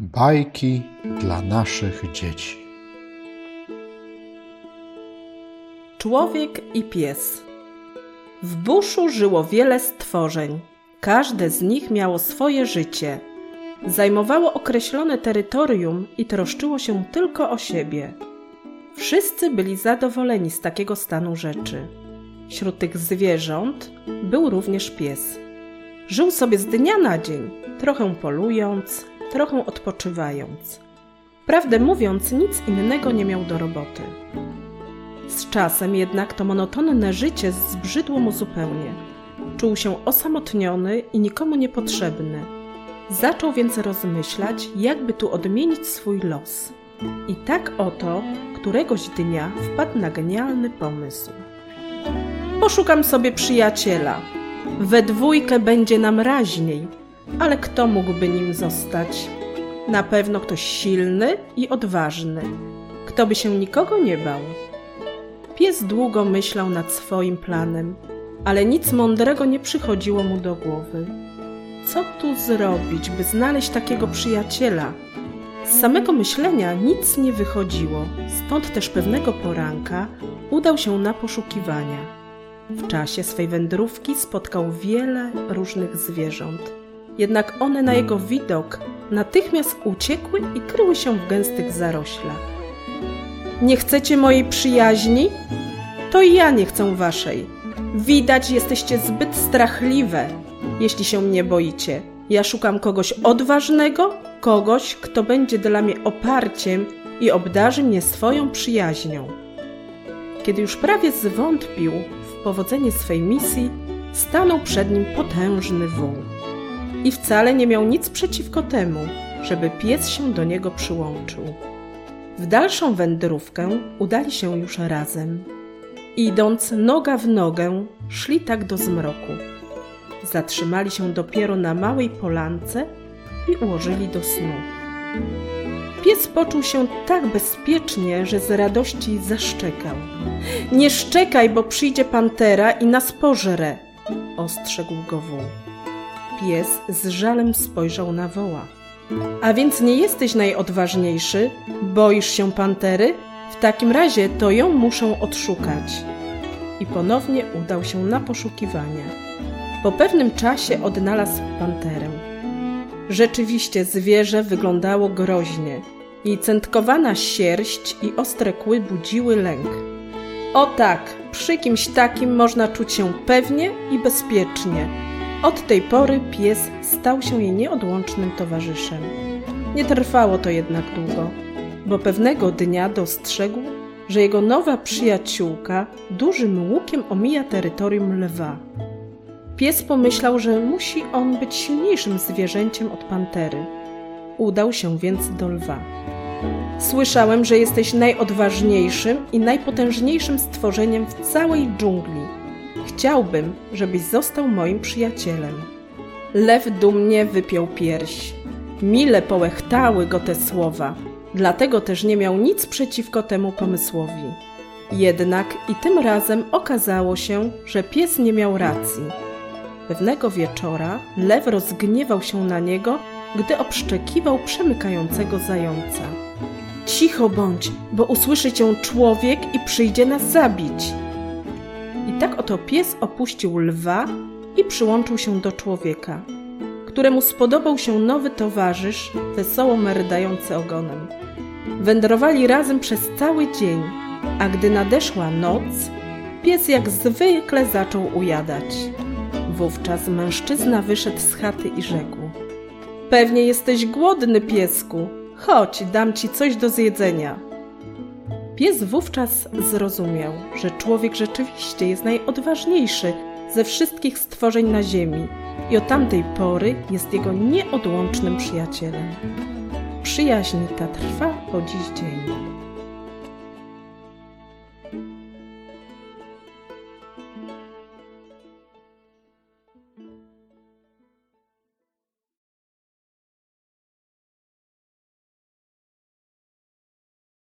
Bajki dla naszych dzieci. Człowiek i pies. W buszu żyło wiele stworzeń. Każde z nich miało swoje życie. Zajmowało określone terytorium i troszczyło się tylko o siebie. Wszyscy byli zadowoleni z takiego stanu rzeczy. Wśród tych zwierząt był również pies. Żył sobie z dnia na dzień, trochę polując, trochę odpoczywając. Prawdę mówiąc, nic innego nie miał do roboty. Z czasem jednak to monotonne życie zbrzydło mu zupełnie. Czuł się osamotniony i nikomu niepotrzebny. Zaczął więc rozmyślać, jakby tu odmienić swój los. I tak oto któregoś dnia wpadł na genialny pomysł. Poszukam sobie przyjaciela. We dwójkę będzie nam raźniej, ale kto mógłby nim zostać? Na pewno ktoś silny i odważny, kto by się nikogo nie bał. Pies długo myślał nad swoim planem, ale nic mądrego nie przychodziło mu do głowy. Co tu zrobić, by znaleźć takiego przyjaciela? Z samego myślenia nic nie wychodziło, stąd też pewnego poranka udał się na poszukiwania. W czasie swej wędrówki spotkał wiele różnych zwierząt. Jednak one na jego widok natychmiast uciekły i kryły się w gęstych zaroślach. Nie chcecie mojej przyjaźni? To i ja nie chcę waszej. Widać, jesteście zbyt strachliwe, jeśli się mnie boicie. Ja szukam kogoś odważnego, kogoś, kto będzie dla mnie oparciem i obdarzy mnie swoją przyjaźnią. Kiedy już prawie zwątpił w powodzenie swej misji, stanął przed nim potężny wół. I wcale nie miał nic przeciwko temu, żeby pies się do niego przyłączył. W dalszą wędrówkę udali się już razem. Idąc noga w nogę, szli tak do zmroku. Zatrzymali się dopiero na małej polance i ułożyli do snu. Pies poczuł się tak bezpiecznie, że z radości zaszczekał. Nie szczekaj, bo przyjdzie pantera i nas pożre, ostrzegł go wół. Pies z żalem spojrzał na woła. A więc nie jesteś najodważniejszy? Boisz się pantery? W takim razie to ją muszę odszukać. I ponownie udał się na poszukiwania. Po pewnym czasie odnalazł panterę. Rzeczywiście zwierzę wyglądało groźnie. Jej centkowana sierść i ostre kły budziły lęk. O tak, przy kimś takim można czuć się pewnie i bezpiecznie. Od tej pory pies stał się jej nieodłącznym towarzyszem. Nie trwało to jednak długo, bo pewnego dnia dostrzegł, że jego nowa przyjaciółka dużym łukiem omija terytorium lwa. Pies pomyślał, że musi on być silniejszym zwierzęciem od pantery. Udał się więc do lwa. Słyszałem, że jesteś najodważniejszym i najpotężniejszym stworzeniem w całej dżungli. Chciałbym, żebyś został moim przyjacielem. Lew dumnie wypiął pierś. Mile połechtały go te słowa, dlatego też nie miał nic przeciwko temu pomysłowi. Jednak i tym razem okazało się, że pies nie miał racji. Pewnego wieczora lew rozgniewał się na niego, gdy obszczekiwał przemykającego zająca. Cicho bądź, bo usłyszy cię człowiek i przyjdzie nas zabić. Tak oto pies opuścił lwa i przyłączył się do człowieka, któremu spodobał się nowy towarzysz, wesoło merdający ogonem. Wędrowali razem przez cały dzień, a gdy nadeszła noc, pies jak zwykle zaczął ujadać. Wówczas mężczyzna wyszedł z chaty i rzekł: Pewnie jesteś głodny, piesku. Chodź, dam ci coś do zjedzenia. Pies wówczas zrozumiał, że człowiek rzeczywiście jest najodważniejszy ze wszystkich stworzeń na ziemi i od tamtej pory jest jego nieodłącznym przyjacielem. Przyjaźń ta trwa po dziś dzień.